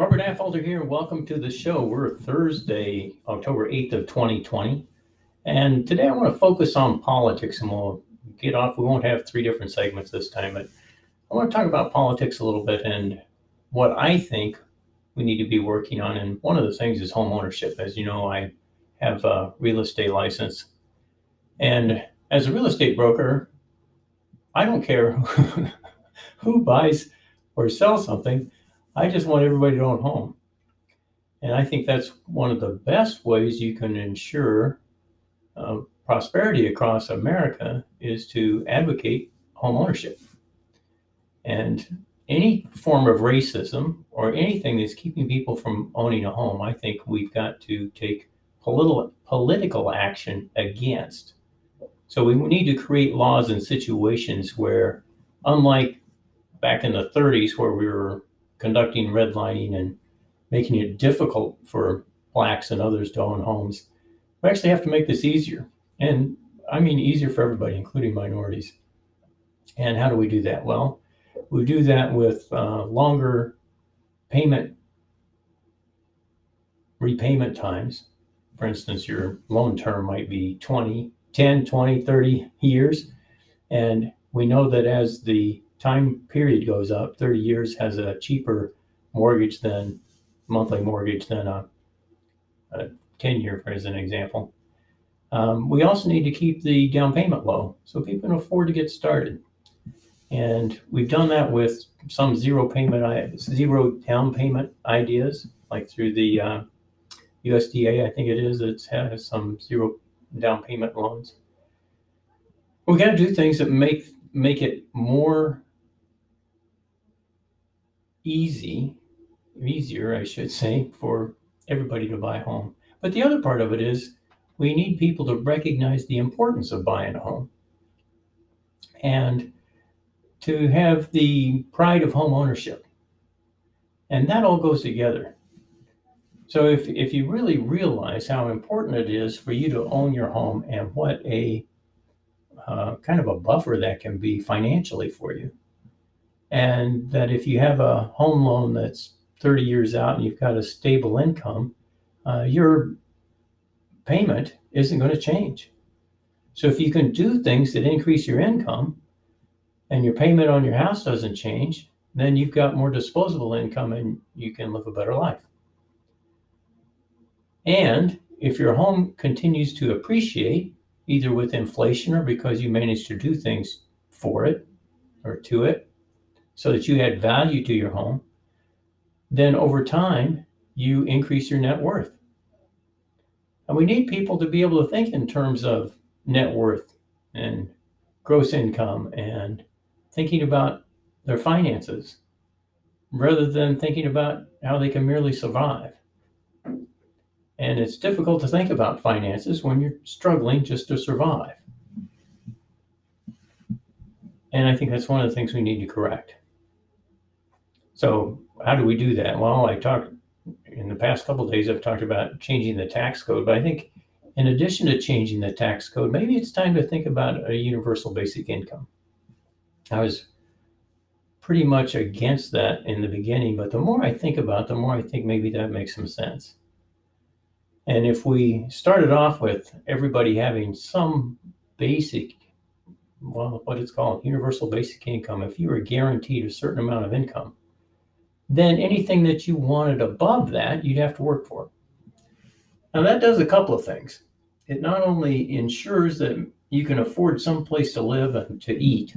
Robert Affolter here, welcome to the show. We're Thursday, October 8th of 2020. And today I want to focus on politics and we'll get off. We won't have three different segments this time, but I want to talk about politics a little bit and what I think we need to be working on. And one of the things is home ownership. As you know, I have a real estate license. And as a real estate broker, I don't care who buys or sells something I just want everybody to own a home. And I think that's one of the best ways you can ensure uh, prosperity across America is to advocate home ownership. And any form of racism or anything that's keeping people from owning a home, I think we've got to take political political action against. So we need to create laws and situations where, unlike back in the 30s, where we were conducting redlining and making it difficult for blacks and others to own homes. We actually have to make this easier. And I mean easier for everybody, including minorities. And how do we do that? Well, we do that with uh, longer payment repayment times. For instance, your loan term might be 20, 10, 20, 30 years. And we know that as the time period goes up, 30 years has a cheaper mortgage than monthly mortgage than a, a 10 year, for as an example. Um, we also need to keep the down payment low so people can afford to get started. And we've done that with some zero payment, zero down payment ideas, like through the uh, USDA, I think it is, it has some zero down payment loans. We got to do things that make make it more easy, easier, I should say, for everybody to buy a home. But the other part of it is we need people to recognize the importance of buying a home and to have the pride of home ownership. And that all goes together. So if, if you really realize how important it is for you to own your home and what a uh, kind of a buffer that can be financially for you, and that if you have a home loan that's 30 years out and you've got a stable income, uh, your payment isn't going to change. So if you can do things that increase your income and your payment on your house doesn't change, then you've got more disposable income and you can live a better life. And if your home continues to appreciate, either with inflation or because you manage to do things for it or to it, so that you add value to your home, then over time, you increase your net worth. And we need people to be able to think in terms of net worth and gross income and thinking about their finances rather than thinking about how they can merely survive. And it's difficult to think about finances when you're struggling just to survive. And I think that's one of the things we need to correct. So how do we do that? Well, I talked in the past couple days. I've talked about changing the tax code, but I think in addition to changing the tax code, maybe it's time to think about a universal basic income. I was pretty much against that in the beginning, but the more I think about, it, the more I think maybe that makes some sense. And if we started off with everybody having some basic, well, what it's called, universal basic income, if you were guaranteed a certain amount of income, then anything that you wanted above that, you'd have to work for. Now, that does a couple of things. It not only ensures that you can afford some place to live and to eat,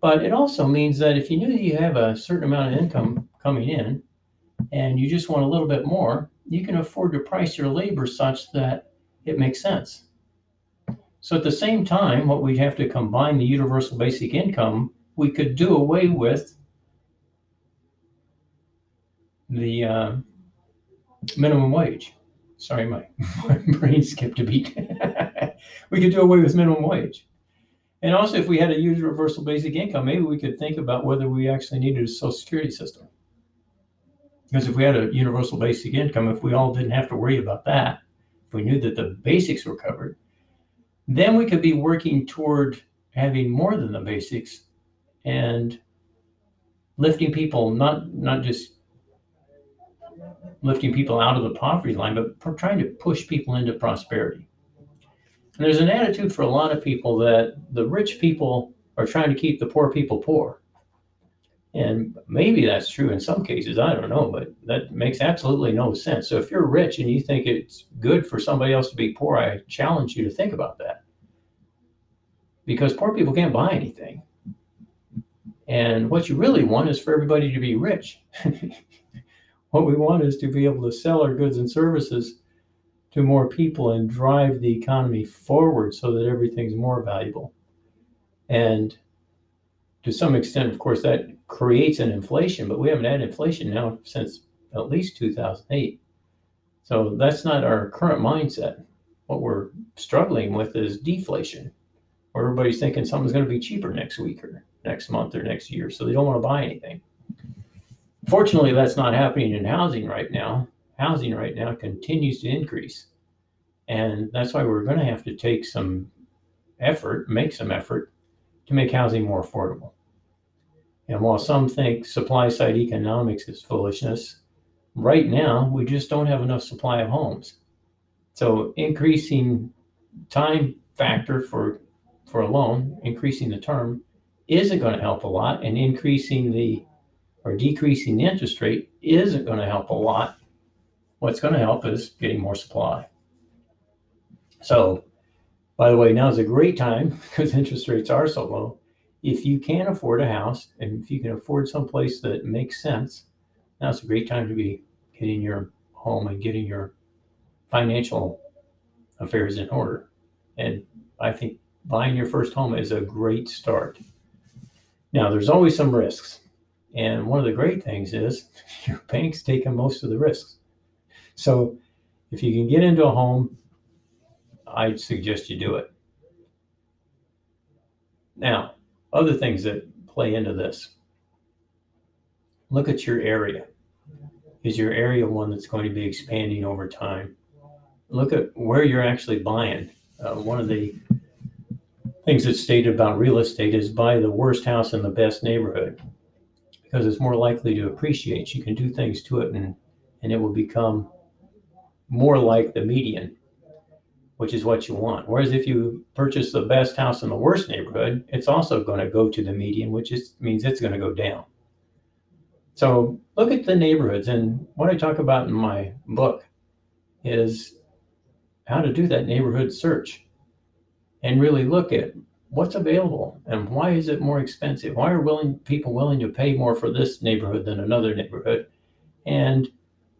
but it also means that if you knew you have a certain amount of income coming in and you just want a little bit more, you can afford to price your labor such that it makes sense. So at the same time, what we have to combine the universal basic income, we could do away with the uh, minimum wage. Sorry, my, my brain skipped a beat. we could do away with minimum wage. And also, if we had a universal basic income, maybe we could think about whether we actually needed a social security system. Because if we had a universal basic income, if we all didn't have to worry about that, if we knew that the basics were covered, then we could be working toward having more than the basics and lifting people not not just lifting people out of the poverty line, but trying to push people into prosperity. And there's an attitude for a lot of people that the rich people are trying to keep the poor people poor. And maybe that's true in some cases, I don't know, but that makes absolutely no sense. So if you're rich and you think it's good for somebody else to be poor, I challenge you to think about that. Because poor people can't buy anything. And what you really want is for everybody to be rich. what we want is to be able to sell our goods and services to more people and drive the economy forward so that everything's more valuable. And to some extent, of course, that creates an inflation, but we haven't had inflation now since at least 2008. So that's not our current mindset. What we're struggling with is deflation, where everybody's thinking something's going to be cheaper next week or next month or next year, so they don't want to buy anything. Fortunately, that's not happening in housing right now. Housing right now continues to increase. And that's why we're going to have to take some effort, make some effort to make housing more affordable. And while some think supply side economics is foolishness, right now we just don't have enough supply of homes. So increasing time factor for for a loan, increasing the term, isn't going to help a lot, and increasing the or decreasing the interest rate isn't going to help a lot. What's going to help is getting more supply. So, by the way, now is a great time because interest rates are so low. If you can afford a house and if you can afford someplace that makes sense, now's a great time to be getting your home and getting your financial affairs in order. And I think buying your first home is a great start. Now, there's always some risks. And one of the great things is your bank's taking most of the risks. So if you can get into a home, I'd suggest you do it. Now, other things that play into this look at your area. Is your area one that's going to be expanding over time? Look at where you're actually buying. Uh, one of the things that's stated about real estate is buy the worst house in the best neighborhood because it's more likely to appreciate. You can do things to it and, and it will become more like the median, which is what you want. Whereas if you purchase the best house in the worst neighborhood, it's also going to go to the median, which is, means it's going to go down. So look at the neighborhoods. And what I talk about in my book is how to do that neighborhood search and really look at what's available and why is it more expensive? Why are willing people willing to pay more for this neighborhood than another neighborhood? And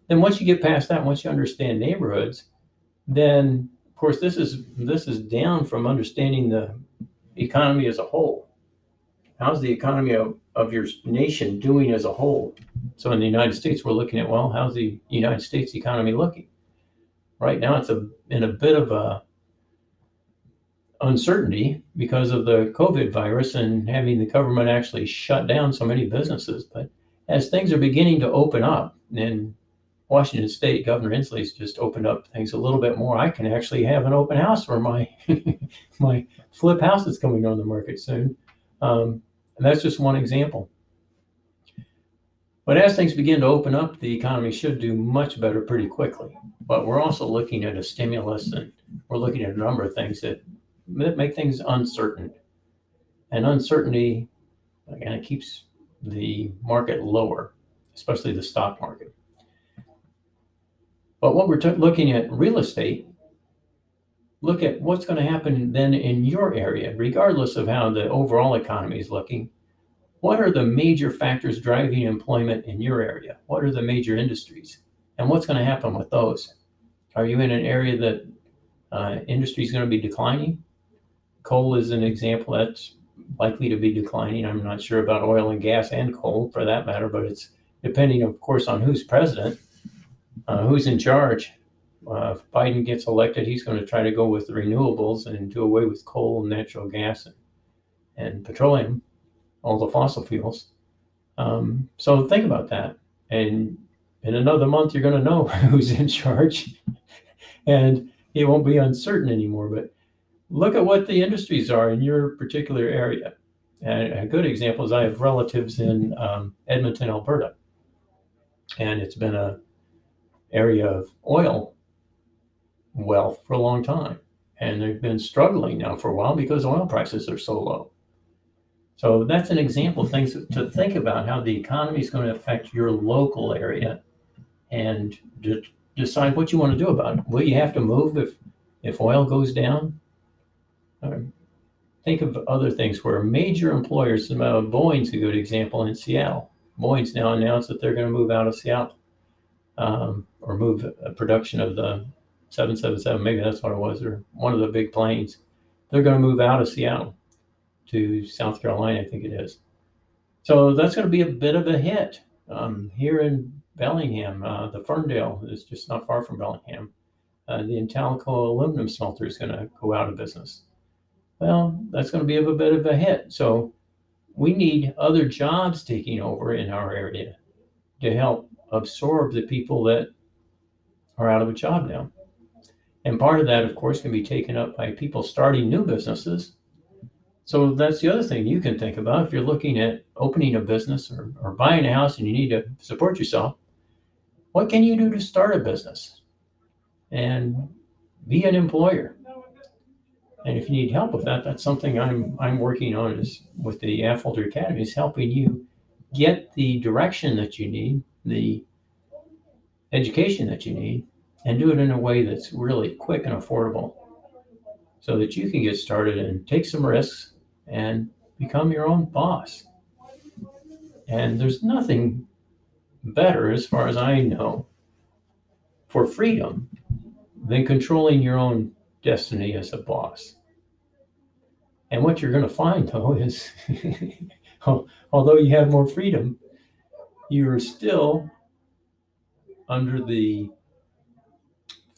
then once you get past that, once you understand neighborhoods, then of course this is this is down from understanding the economy as a whole. How's the economy of, of your nation doing as a whole? So in the United States, we're looking at well, how's the United States economy looking? Right now, it's a in a bit of a uncertainty because of the COVID virus and having the government actually shut down so many businesses. But as things are beginning to open up, in Washington State, Governor Inslee's just opened up things a little bit more. I can actually have an open house for my my flip house that's coming on the market soon, um, and that's just one example. But as things begin to open up, the economy should do much better pretty quickly. But we're also looking at a stimulus and we're looking at a number of things that make things uncertain. And uncertainty, again, it keeps the market lower, especially the stock market. But what we're t- looking at real estate, look at what's going to happen then in your area, regardless of how the overall economy is looking. What are the major factors driving employment in your area? What are the major industries? And what's going to happen with those? Are you in an area that uh, industry is going to be declining? Coal is an example that's likely to be declining. I'm not sure about oil and gas and coal for that matter, but it's depending, of course, on who's president, uh, who's in charge. Uh, if Biden gets elected, he's going to try to go with the renewables and do away with coal and natural gas and, and petroleum, all the fossil fuels. Um, so think about that. And in another month, you're going to know who's in charge, and it won't be uncertain anymore. But look at what the industries are in your particular area. And a good example is I have relatives in um, Edmonton, Alberta, and it's been a area of oil wealth for a long time. And they've been struggling now for a while because oil prices are so low. So that's an example of things to think about how the economy is going to affect your local area and de- decide what you want to do about it. Will you have to move if, if oil goes down? Or think of other things where major employers, uh, Boeing's a good example in Seattle. Boeing's now announced that they're going to move out of Seattle um, or move production of the 777, maybe that's what it was, or one of the big planes. They're going to move out of Seattle to South Carolina, I think it is. So that's going to be a bit of a hit. Um, here in Bellingham, uh, the Ferndale is just not far from Bellingham. Uh, the Intalco aluminum smelter is going to go out of business. Well, that's going to be a bit of a hit. So we need other jobs taking over in our area to help absorb the people that are out of a job now. And part of that, of course, can be taken up by people starting new businesses. So that's the other thing you can think about if you're looking at opening a business or, or buying a house and you need to support yourself. What can you do to start a business and be an employer? And if you need help with that, that's something I'm I'm working on is with the Affolter Academy is helping you get the direction that you need, the education that you need, and do it in a way that's really quick and affordable so that you can get started and take some risks and become your own boss. And there's nothing better, as far as I know, for freedom than controlling your own destiny as a boss. And what you're going to find, though, is although you have more freedom, you are still under the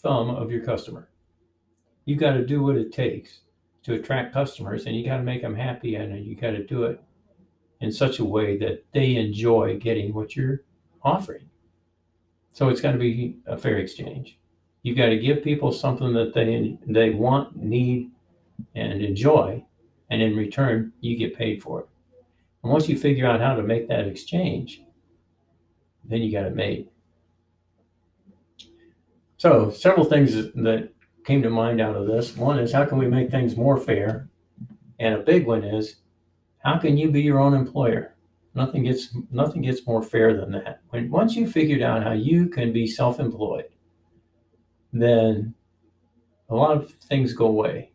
thumb of your customer. You got to do what it takes to attract customers and you got to make them happy and you got to do it in such a way that they enjoy getting what you're offering. So it's got to be a fair exchange. You've got to give people something that they they want, need, and enjoy, and in return, you get paid for it. And once you figure out how to make that exchange, then you got it made. So, several things that came to mind out of this. One is how can we make things more fair? And a big one is how can you be your own employer? Nothing gets nothing gets more fair than that. When once you figured out how you can be self-employed, then a lot of things go away.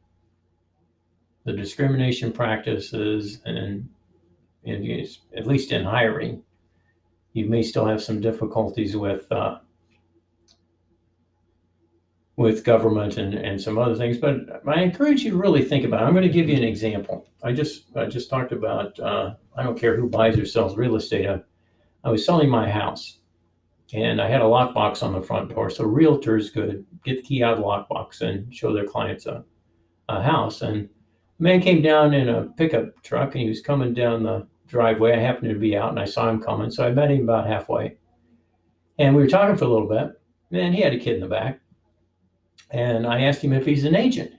The discrimination practices and, and at least in hiring, you may still have some difficulties with uh, with government and, and some other things. But I encourage you to really think about it. I'm going to give you an example. I just I just talked about uh, I don't care who buys or sells real estate. I, I was selling my house and I had a lockbox on the front door. So realtors could get the key out of the lockbox and show their clients a, a house. And a man came down in a pickup truck and he was coming down the driveway. I happened to be out and I saw him coming. So I met him about halfway. And we were talking for a little bit. And he had a kid in the back. And I asked him if he's an agent.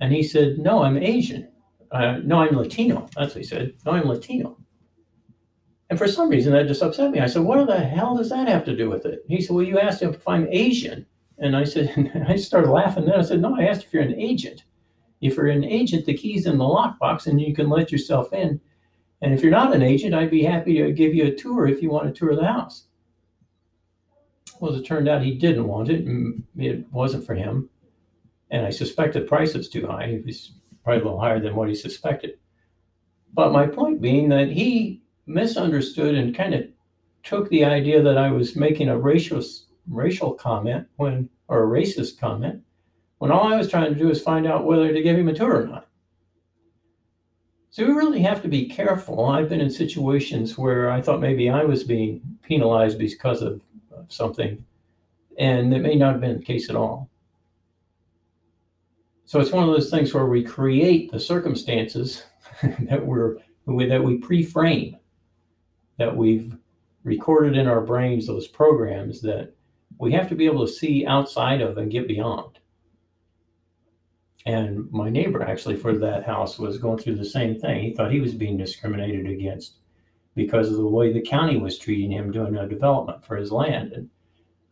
And he said, No, I'm Asian. Uh, no, I'm Latino. That's what he said. No, I'm Latino. And for some reason, that just upset me. I said, What the hell does that have to do with it? He said, Well, you asked if I'm Asian. And I said, I started laughing. Then I said, No, I asked if you're an agent. If you're an agent, the key's in the lockbox and you can let yourself in. And if you're not an agent, I'd be happy to give you a tour if you want to tour the house. Well, as it turned out, he didn't want it. It wasn't for him. And I suspect the price was too high. It was probably a little higher than what he suspected. But my point being that he misunderstood and kind of took the idea that I was making a racial racial comment when or a racist comment when all I was trying to do is find out whether to give him a tour or not. So we really have to be careful. I've been in situations where I thought maybe I was being penalized because of something, and it may not have been the case at all. So it's one of those things where we create the circumstances that we're that we pre-frame, that we've recorded in our brains those programs that we have to be able to see outside of and get beyond. And my neighbor actually for that house was going through the same thing. He thought he was being discriminated against because of the way the county was treating him doing a development for his land. And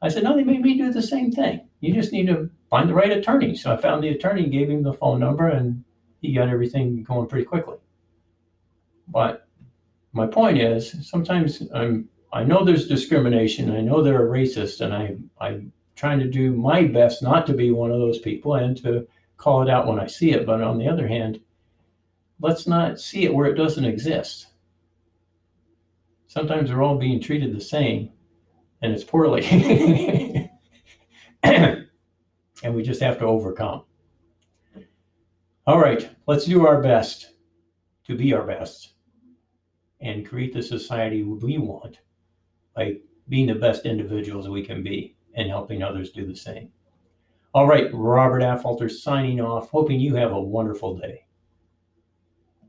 I said, no, they made me do the same thing. You just need to find the right attorney. So I found the attorney, gave him the phone number, and he got everything going pretty quickly. But my point is, sometimes I'm I know there's discrimination. I know they're a racist, and I I'm trying to do my best not to be one of those people and to call it out when I see it. But on the other hand, let's not see it where it doesn't exist. Sometimes we're all being treated the same, and it's poorly. and we just have to overcome. All right, let's do our best to be our best and create the society we want by being the best individuals we can be and helping others do the same. All right, Robert Affolter signing off, hoping you have a wonderful day.